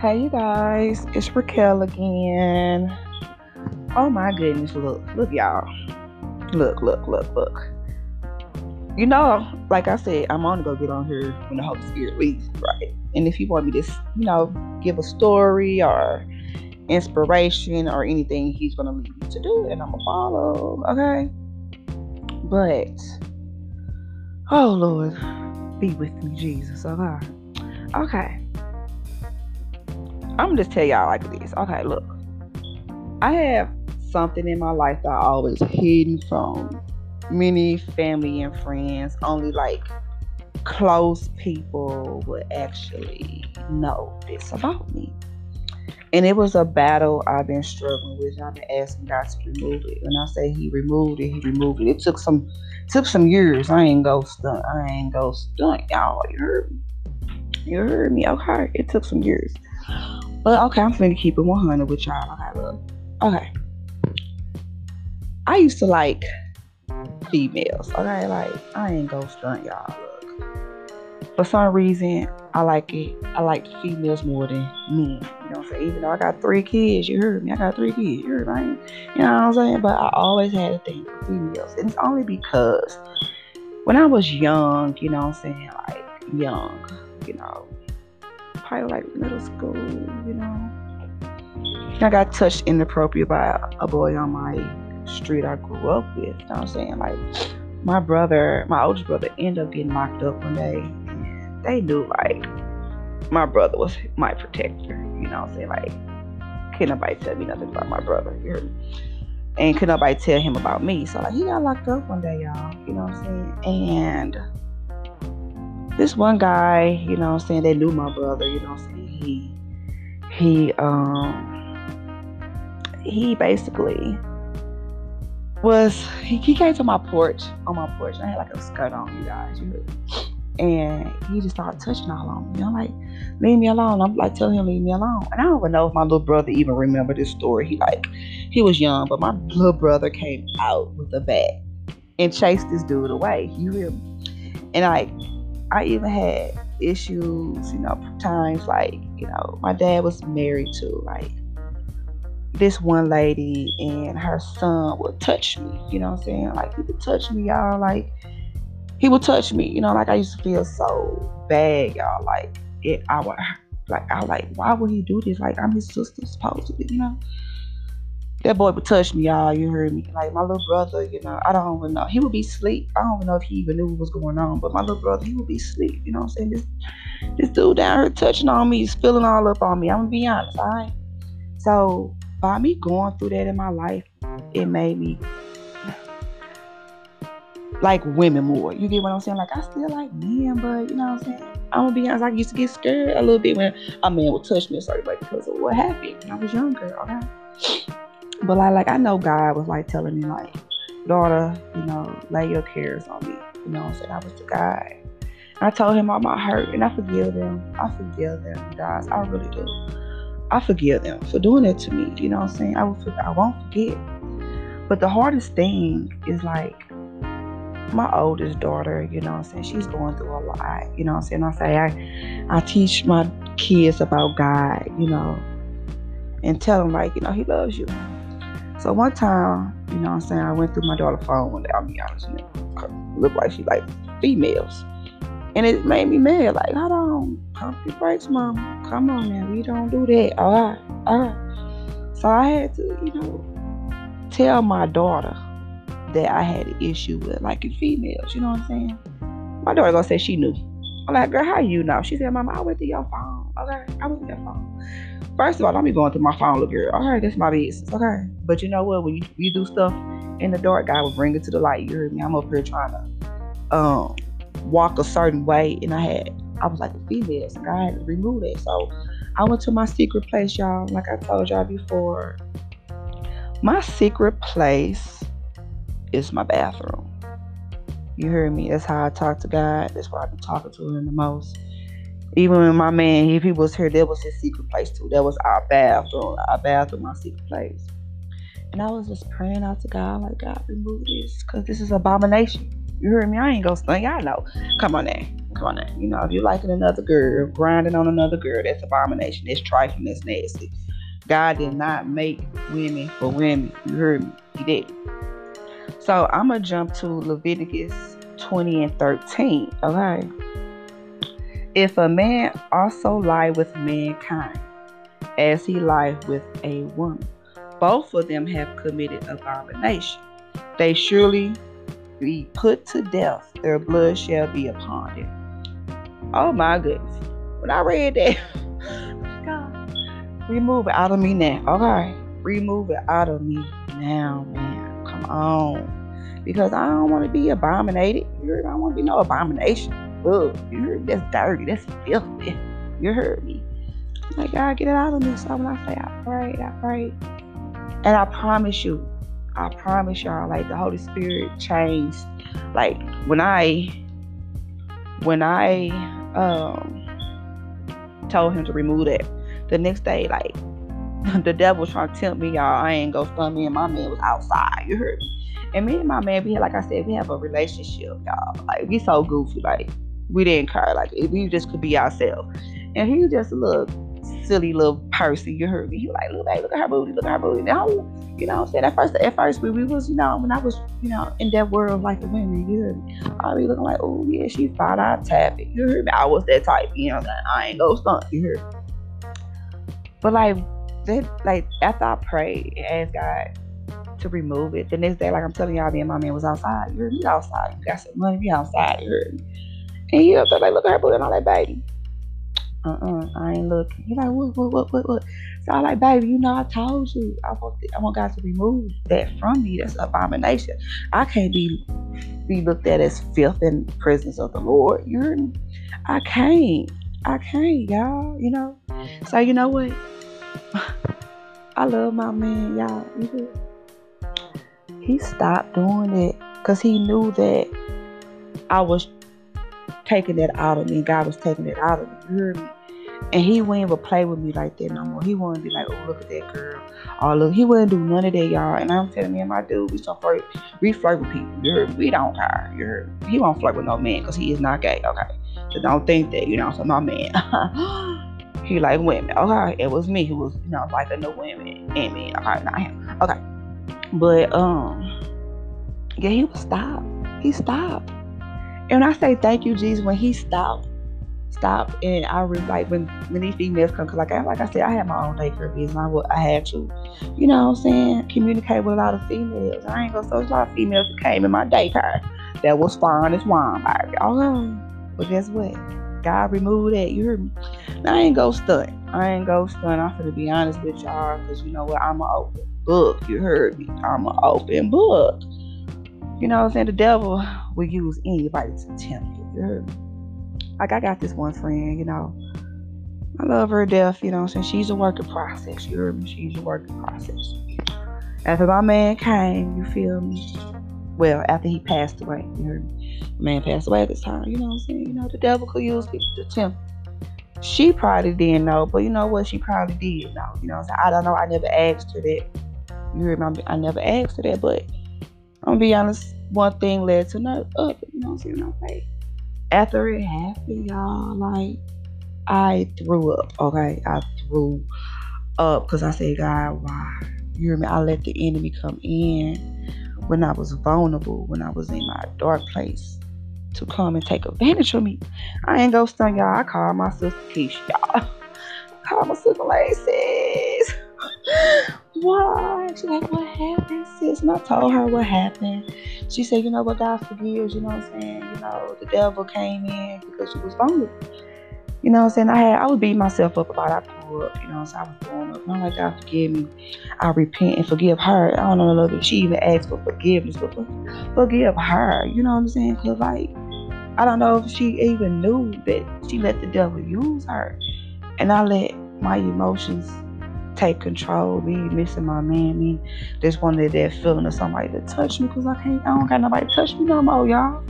Hey, you guys, it's Raquel again. Oh my goodness, look, look, y'all. Look, look, look, look. You know, like I said, I'm only gonna get on here when the Holy Spirit leads, right? And if you want me to, you know, give a story or inspiration or anything, He's gonna lead me to do, and I'm gonna follow, okay? But, oh Lord, be with me, Jesus, oh, okay? Okay. I'm gonna just tell y'all like this. Okay, look. I have something in my life that I always hidden from many family and friends. Only like close people would actually know this about me. And it was a battle I've been struggling with. I've been asking God to remove it. When I say He removed it, He removed it. It took some took some years. I ain't go stunt. I ain't go stunt, y'all. You heard me. You heard me. Okay. It took some years. But okay, I'm finna keep it 100 with y'all. Okay, look. Okay. I used to like females. Okay, like I ain't go stunt y'all. Look. For some reason, I like it. I like females more than men. You know what I'm saying? Even though I got three kids, you heard me. I got three kids. You heard me. You know what I'm saying? But I always had a thing for females. And it's only because when I was young, you know what I'm saying? Like young, you know, probably like middle school, you know. I got touched inappropriate by a boy on my street I grew up with. You know what I'm saying? Like my brother, my oldest brother ended up getting locked up one day. And they knew like my brother was my protector. You know what I'm saying? Like can nobody tell me nothing about my brother. And could nobody tell him about me. So like he got locked up one day, y'all. You know what I'm saying? And this one guy, you know I'm saying, they knew my brother, you know I'm saying, he he um he basically was he, he came to my porch on my porch and I had like a skirt on you guys, you and he just started touching all on me. I'm like, leave me alone. I'm like telling him leave me alone. And I don't even know if my little brother even remember this story. He like he was young, but my little brother came out with a bat and chased this dude away. You hear me? And like I even had issues, you know, times like, you know, my dad was married to like this one lady and her son would touch me, you know what I'm saying? Like he would touch me, y'all, like he would touch me, you know, like I used to feel so bad, y'all. Like it I would like I like, why would he do this? Like I'm his sister supposedly, you know? That boy would touch me, y'all. You heard me. Like my little brother, you know, I don't even know. He would be asleep. I don't even know if he even knew what was going on. But my little brother, he would be asleep. You know what I'm saying? This this dude down here touching on me, he's spilling all up on me. I'm gonna be honest, all right? So by me going through that in my life, it made me like women more. You get what I'm saying? Like I still like men, but you know what I'm saying? I'm gonna be honest, I used to get scared a little bit when a man would touch me or something like because of what happened when I was younger, okay? But like, like I know God was like telling me like, daughter, you know, lay your cares on me. You know, so I was the guy. And I told him all my hurt, and I forgive them. I forgive them, guys. I really do. I forgive them for doing that to me. You know what I'm saying? I will. I won't forget. But the hardest thing is like my oldest daughter. You know I'm saying? She's going through a lot. You know I'm saying? I say I, I teach my kids about God. You know, and tell them like, you know, He loves you. So one time, you know what I'm saying, I went through my daughter's phone one day, I'll be honest, and it looked like she like females. And it made me mad, like, hold on, pump your brakes, mom. Come on man, we don't do that. All right, all right. So I had to, you know, tell my daughter that I had an issue with liking females, you know what I'm saying? My daughter gonna say she knew. I'm like, girl, how you know? She said, Mama, I went through your phone. Okay, I went through your phone. First of all, don't be going through my phone, little girl. All right, that's my business. Okay. But you know what? When you, you do stuff in the dark, God will bring it to the light. You heard me? I'm up here trying to um walk a certain way. And I had, I was like a female. So God had to remove that. So I went to my secret place, y'all. Like I told y'all before, my secret place is my bathroom. You hear me? That's how I talk to God. That's why I be talking to him the most. Even when my man, if he was here, that was his secret place too. That was our bathroom, our bathroom, our secret place. And I was just praying out to God, like, God, remove this, because this is abomination. You heard me? I ain't gonna stun. Y'all know. Come on now. Come on now. You know, if you're liking another girl, grinding on another girl, that's abomination. That's trifling. That's nasty. God did not make women for women. You heard me. He did. So I'm gonna jump to Leviticus 20 and 13. Okay. If a man also lie with mankind, as he lied with a woman, both of them have committed abomination. They surely be put to death. Their blood shall be upon them. Oh my goodness. When I read that, God, remove it out of me now. Okay. Remove it out of me now, man. Come on. Because I don't want to be abominated. I don't want to be no abomination. Ugh. You heard? me? That's dirty. That's filthy. You heard me. Like, God, get it out of me. So when I say I pray, I pray. And I promise you, I promise y'all, like the Holy Spirit changed. Like when I when I um told him to remove that, the next day, like the devil trying to tempt me, y'all. I ain't go stun me and my man was outside. You heard me? And me and my man, we like I said, we have a relationship, y'all. Like we so goofy, like we didn't care. Like we just could be ourselves. And he just a little silly little person. You heard me. He like, look, look at her booty, look at her booty. Now, you know I'm saying? At first, at first, we, we was, you know, when I was, you know, in that world like the women, you heard me. I be looking like, oh, yeah, she fine, I tap it. You heard me? I was that type, you know? I ain't no stunt, you heard me? But like, that, like, after I prayed and asked God to remove it, the next day, like I'm telling y'all, me and my man was outside. You heard me? Outside. You got some money, be outside, you heard me? And he was like, look at her booty and all that, baby uh-uh, I ain't looking. He's like, what, what, what, what, what? So I'm like, baby, you know, I told you, I want, I want God to remove that from me. That's abomination. I can't be be looked at as filth in the presence of the Lord. You heard me? I can't. I can't, y'all. You know. So you know what? I love my man, y'all. He stopped doing it because he knew that I was taking that out of me. God was taking that out of me. You heard me? And he wouldn't even play with me like that no more. He wouldn't be like, oh, look at that girl. Oh, look. He wouldn't do none of that, y'all. And I'm telling me and my dude, we so flirt, we flirt with people. You heard? We don't care. You heard? He won't flirt with no man because he is not gay. Okay. So don't think that, you know, so my man. he like women. Okay. It was me who was, you know, like the women and men. Okay, not him. Okay. But um, yeah, he would stop. He stopped. And I say thank you, Jesus, when he stopped, stopped, and I really like when when these females come, cause like I like I said, I have my own daycare business. I I had to, you know, what I'm saying, communicate with a lot of females. I ain't gonna so a lot of females that came in my daycare that was fine as wine, baby. Oh, but guess what? God removed that. You heard me. Now, I ain't go stunt. I ain't go stunt. I'm gonna be honest with y'all, cause you know what? I'm an open book. You heard me. I'm an open book. You know what I'm saying? The devil will use anybody to tempt you. Like I got this one friend, you know. I love her death, you know what I'm saying? She's a work in process. You heard me? She's a work in process. After my man came, you feel me? Well, after he passed away, you heard me? The man passed away at this time, you know what I'm saying? You know, the devil could use people to tempt. She probably didn't know, but you know what? She probably did know. You know what I'm saying? I don't know. I never asked her that. You remember? I never asked her that, but I'm gonna be honest, one thing led to another other, you know what I'm saying? Like after it happened, y'all, like I threw up, okay? I threw up because I said, God, why? You hear me? I let the enemy come in when I was vulnerable, when I was in my dark place to come and take advantage of me. I ain't go stun y'all. I called my sister Keisha, y'all. I called my sister Lacey. Why? She's like, what happened, sis? And I told her what happened. She said, you know what, God forgives, you know what I'm saying? You know, the devil came in because she was vulnerable. You know what I'm saying? I had I was beating myself up about I grew up, you know what I'm saying? I was growing up. And I'm like, God forgive me. I repent and forgive her. I don't know bit. She even asked for forgiveness, but forgive her. You know what I'm saying? Cause like I don't know if she even knew that she let the devil use her. And I let my emotions take control, me missing my man, me just wanted that feeling of somebody to touch me because I can't, I don't got nobody to touch me no more, y'all.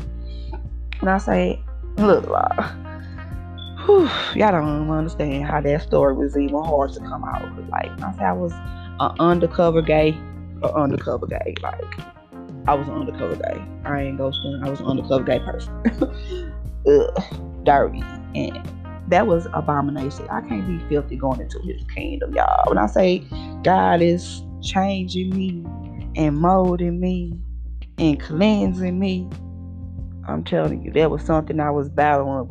And I say, look, whew, y'all don't understand how that story was even hard to come out. Like, I say I was an undercover gay, an undercover gay. Like, I was an undercover gay. I ain't ghosting. I was an undercover gay person. ugh, dirty. And that was abomination. I can't be filthy going into his kingdom, y'all. When I say God is changing me and molding me and cleansing me, I'm telling you, that was something I was battling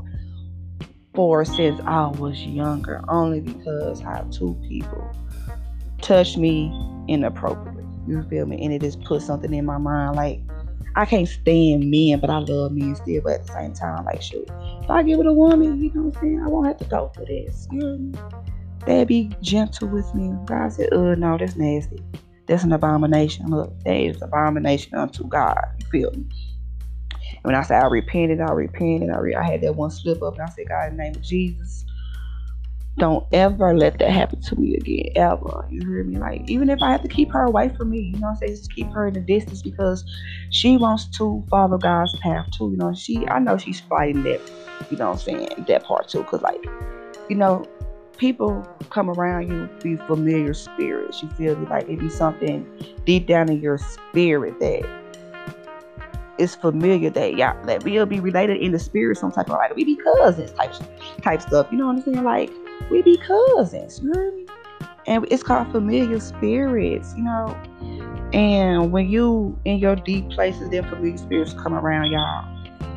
for since I was younger, only because how two people touched me inappropriately. You feel me? And it just put something in my mind like I can't stand men, but I love men still. But at the same time, like, shoot, if I give it a woman, you know what I'm saying? I won't have to go through this. They'd be gentle with me. God said, oh, no, that's nasty. That's an abomination. Look, that is an abomination unto God. You feel me? And when I said I repented, I repented. I, re- I had that one slip up, and I said, God, in the name of Jesus, don't ever let that happen to me again, ever. You hear me? Like, even if I have to keep her away from me, you know I'm saying? Just keep her in the distance because she wants to follow God's path too. You know, she, I know she's fighting that, you know I'm saying, that part too. Because, like, you know, people come around you be familiar spirits. You feel me? Like, it be something deep down in your spirit that is familiar that y'all that we'll be related in the spirit some type of like we be cousins type type stuff. You know what I'm saying? Like we be cousins. You know And it's called familiar spirits, you know. And when you in your deep places, then familiar spirits come around y'all.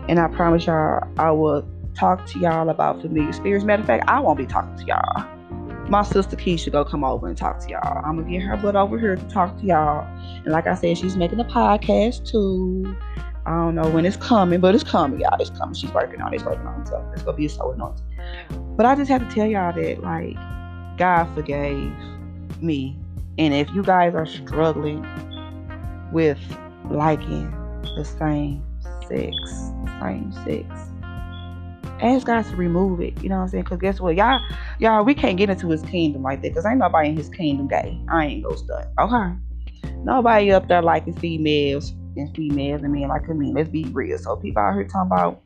And I promise y'all, I will talk to y'all about familiar spirits. Matter of fact, I won't be talking to y'all. My sister Keisha go come over and talk to y'all. I'm gonna get her butt over here to talk to y'all. And like I said, she's making a podcast too. I don't know when it's coming, but it's coming, y'all. It's coming. She's working on it. It's working on it. So it's gonna be so anointing. But I just have to tell y'all that like God forgave me. And if you guys are struggling with liking the same sex, same sex, ask God to remove it. You know what I'm saying? Because guess what? Y'all, y'all, we can't get into his kingdom like that. Because ain't nobody in his kingdom gay. I ain't stud. Okay. Nobody up there liking females and females and men like me. Let's be real. So people out here talking about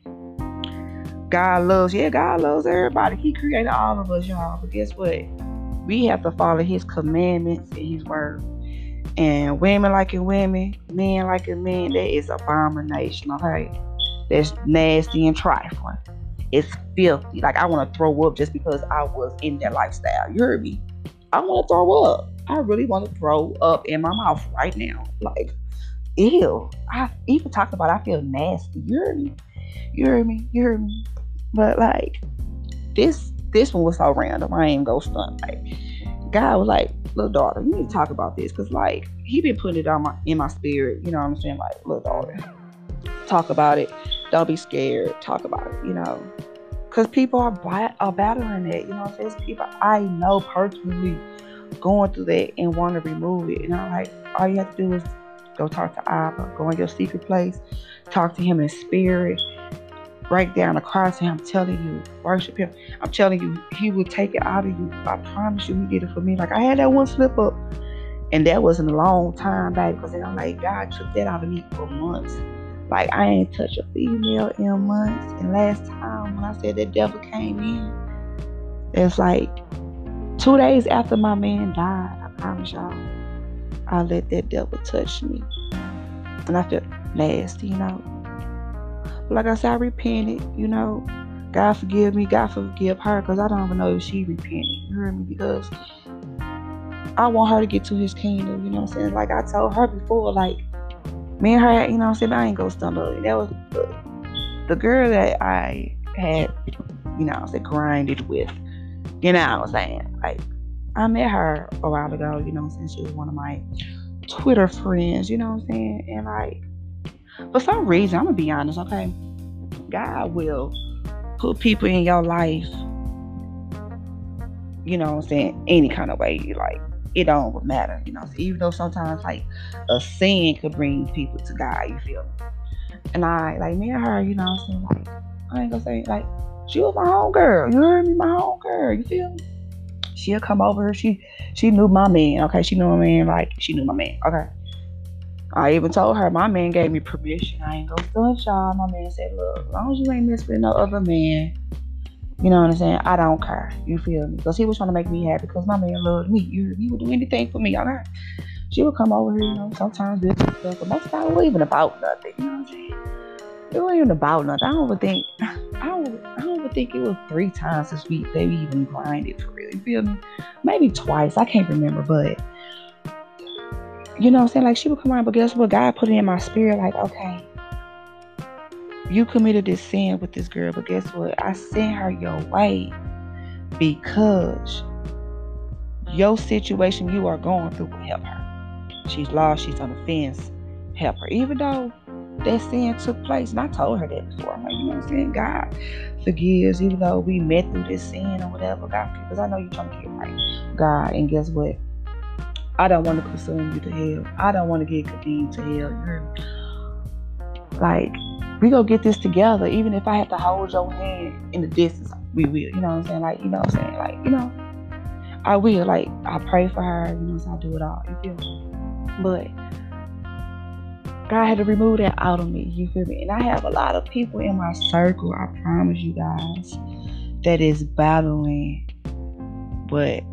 God loves, yeah, God loves everybody. He created all of us, y'all. But guess what? We have to follow His commandments and His word. And women liking women, men liking men, that is abomination, okay? That's nasty and trifling. It's filthy. Like I want to throw up just because I was in that lifestyle. You heard me? I want to throw up. I really want to throw up in my mouth right now. Like, ew. I even talked about I feel nasty. You heard me? You heard me? You heard me? But like this this one was so random. I ain't go stunt. Like God was like, little daughter, you need to talk about this. Cause like he been putting it on my in my spirit. You know what I'm saying? Like, little daughter. Talk about it. Don't be scared. Talk about it, you know. Cause people are, are battling it. You know what I'm saying? people I know personally going through that and want to remove it. And I'm like, all you have to do is go talk to Abba, go in your secret place, talk to him in spirit, break down the cross and I'm telling you, worship him. I'm telling you, he will take it out of you. I promise you, he did it for me. Like I had that one slip up. And that wasn't a long time back because I'm like, God took that out of me for months. Like I ain't touched a female in months. And last time when I said that devil came in, it's like two days after my man died, I promise y'all, I let that devil touch me. And I felt nasty, you know. Like I said, I repented, you know. God forgive me, God forgive her, because I don't even know if she repented. You hear me? Because I want her to get to his kingdom, you know what I'm saying? Like I told her before, like, me and her, you know what I'm saying? I ain't gonna stumble. That was the, the girl that I had, you know, I said grinded with. You know what I'm saying? Like, I met her a while ago, you know saying? She was one of my Twitter friends, you know what I'm saying? And like, for some reason, I'm gonna be honest, okay? God will put people in your life, you know what I'm saying, any kind of way. You like, it don't matter, you know. Even though sometimes like a sin could bring people to God, you feel? And I like me and her, you know what I'm saying? Like, I ain't gonna say like she was my home girl. You heard me, my home girl, you feel me? She'll come over, she she knew my man, okay? She knew my man, like she knew my man, okay. I even told her my man gave me permission. I ain't gonna stunt y'all. My man said, look, as long as you ain't mess with no other man, you know what I'm saying? I don't care. You feel me? Because he was trying to make me happy because my man loved me. You, he would do anything for me. Okay. She would come over here, you know, sometimes some stuff, but most of the time it wasn't even about nothing. You know what I'm saying? It wasn't even about nothing. I don't even think I don't, I don't think it was three times this week they even grinded for real. You feel me? Maybe twice. I can't remember, but you know what I'm saying? Like she would come around, but guess what? God put it in my spirit, like, okay, you committed this sin with this girl, but guess what? I sent her your way because your situation you are going through will help her. She's lost, she's on the fence. Help her. Even though that sin took place. And I told her that before. I'm like, you know what I'm saying? God forgives, even though we met through this sin or whatever. God because I know you're trying to get right. God, and guess what? I don't want to consume you to hell. I don't want to get condemned to hell. Like, we gonna get this together. Even if I have to hold your hand in the distance, we will. You know what I'm saying? Like, you know what I'm saying? Like, you know, I will. Like, I pray for her. You know, so I do it all. You feel me? But God had to remove that out of me. You feel me? And I have a lot of people in my circle, I promise you guys, that is battling but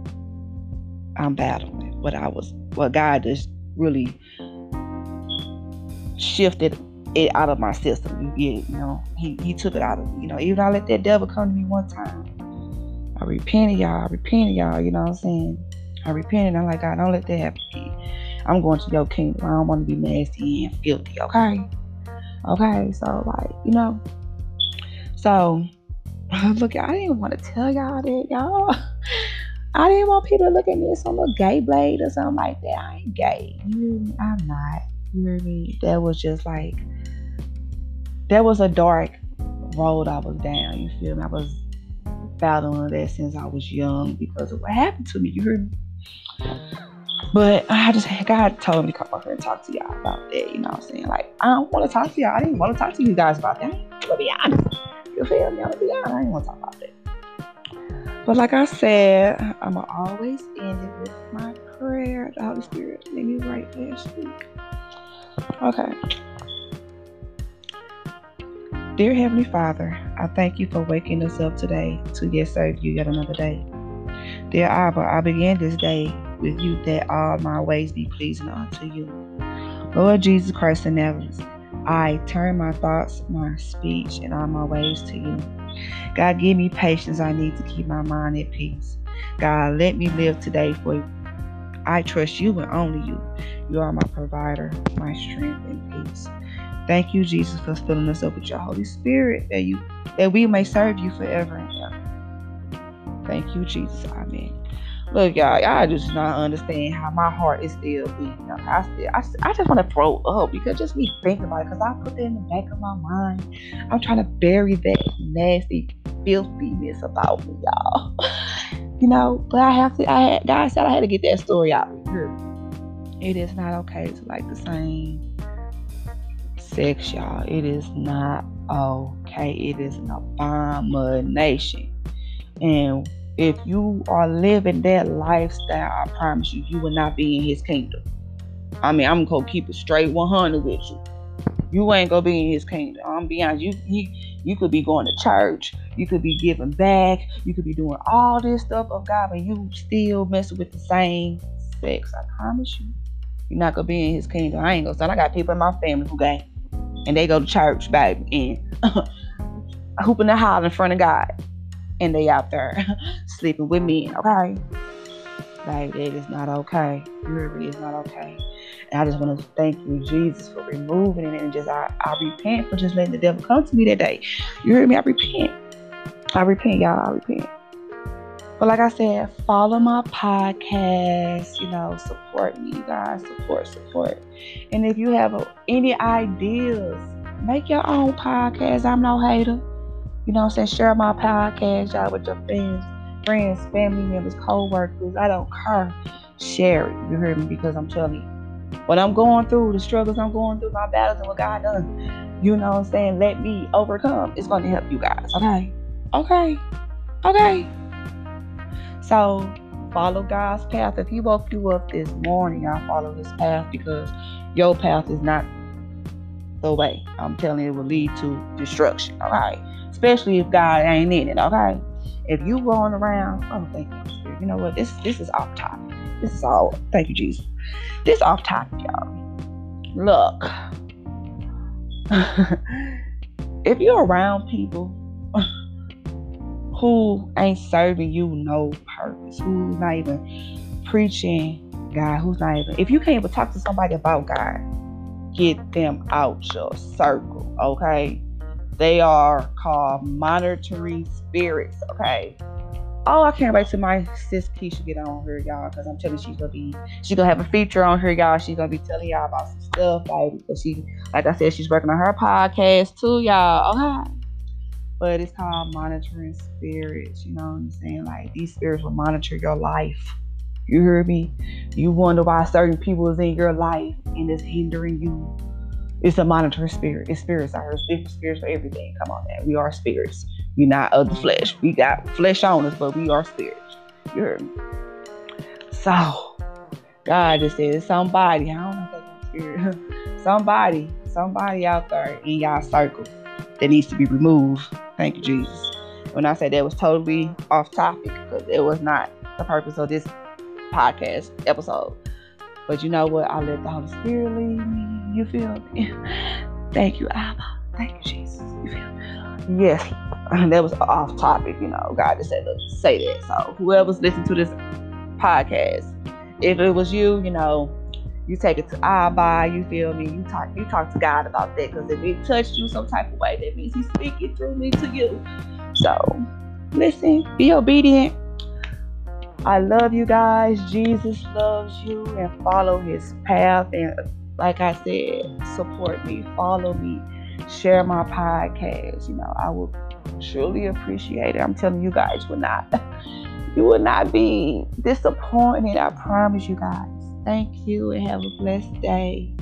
I'm battling. What I was what God just really shifted it out of my system. You get, you know, he, he took it out of me. You know, even I let that devil come to me one time. I repented, y'all. I repented, y'all. You know what I'm saying? I repented. I'm like, God, don't let that happen I'm going to your kingdom. I don't want to be nasty and filthy, okay? Okay, so like, you know. So look, I didn't want to tell y'all that, y'all. I didn't want people to look at me as some little gay blade or something like that. I ain't gay. You I'm not. You hear me? That was just like that was a dark road I was down. You feel me? I was battling that since I was young because of what happened to me. You heard me? But I just God told me to come up here and talk to y'all about that. You know what I'm saying? Like, I don't want to talk to y'all. I didn't want to talk to you guys about that. I'm gonna be honest. You feel me? I'm gonna be honest. I didn't want to talk about that. But like I said, I'm gonna always end it with my prayer. The Holy Spirit made me write last week. Okay. Dear Heavenly Father, I thank you for waking us up today to yet serve you yet another day. Dear Abba, I begin this day with you that all my ways be pleasing unto you. Lord Jesus Christ in Nazareth, I turn my thoughts, my speech, and all my ways to you. God, give me patience I need to keep my mind at peace. God, let me live today for. I trust you and only you. You are my provider, my strength and peace. Thank you, Jesus, for filling us up with your Holy Spirit that you that we may serve you forever and ever. Thank you, Jesus. Amen. Look, y'all, y'all just not understand how my heart is still beating. I still, I, I just want to throw up because just me thinking about it, because I put that in the back of my mind. I'm trying to bury that nasty filthiness about me, y'all. You know, but I have to. I had, God said I had to get that story out. It is not okay to like the same sex, y'all. It is not okay. It is an abomination, and if you are living that lifestyle, I promise you, you will not be in his kingdom. I mean, I'm gonna keep it straight 100 with you. You ain't gonna be in his kingdom. I'm be honest. You you you could be going to church. You could be giving back. You could be doing all this stuff of God, but you still messing with the same sex. I promise you, you're not gonna be in His kingdom. I ain't gonna say. I got people in my family who gay, and they go to church, baby, and hooping the house in front of God and they out there sleeping with men, okay? Like it is not okay. Really is not okay. And I just want to thank you, Jesus, for removing it and just I, I repent for just letting the devil come to me that day. You hear me? I repent. I repent, y'all. I repent. But like I said, follow my podcast. You know, support me, you guys. Support, support. And if you have any ideas, make your own podcast. I'm no hater. You know I'm saying? Share my podcast, y'all, with your friends, friends, family members, co-workers. I don't care. Share it. You hear me? Because I'm telling you, what I'm going through, the struggles I'm going through, my battles and what God done, you know what I'm saying? Let me overcome. It's going to help you guys. Okay? Okay? Okay? So follow God's path. If He woke you up this morning, y'all follow His path because your path is not the way. I'm telling you, it will lead to destruction. All right especially if God ain't in it. Okay, if you going around, oh thank you, You know what? This this is off topic. This is all. Thank you, Jesus. This off topic, y'all. Look, if you're around people who ain't serving you no purpose, who's not even preaching God, who's not even, if you can't even talk to somebody about God, get them out your circle, okay? They are called monitoring spirits, okay? Oh, I can't wait till my sis Keisha get on here, y'all, because I'm telling you she's gonna be she's gonna have a feature on here, y'all. She's gonna be telling y'all about some stuff, like because she like I said, she's working on her podcast too, y'all. Okay. But it's called monitoring spirits, you know what I'm saying? Like these spirits will monitor your life. You hear me? You wonder why certain people is in your life and it's hindering you. It's a monitor spirit. It's spirits. I heard spirits for everything. Come on, man. We are spirits. We're not of the flesh. We got flesh on us, but we are spirits. You heard me? So, God just said somebody, I don't know if that's spirit, somebody, somebody out there in y'all circle that needs to be removed. Thank you, Jesus. When I said that was totally off topic, because it was not the purpose of this podcast episode. But you know what? I let the Holy Spirit lead me. You feel me? Thank you, Abba. Thank you, Jesus. You feel me? Yes, that was off topic. You know, God just said to say that. So whoever's listening to this podcast, if it was you, you know, you take it to Abba. You feel me? You talk. You talk to God about that because if it touched you some type of way, that means He's speaking through me to you. So listen, be obedient I love you guys. Jesus loves you and follow his path. And like I said, support me, follow me, share my podcast. You know, I will truly appreciate it. I'm telling you guys would not you will not be disappointed. I promise you guys. Thank you and have a blessed day.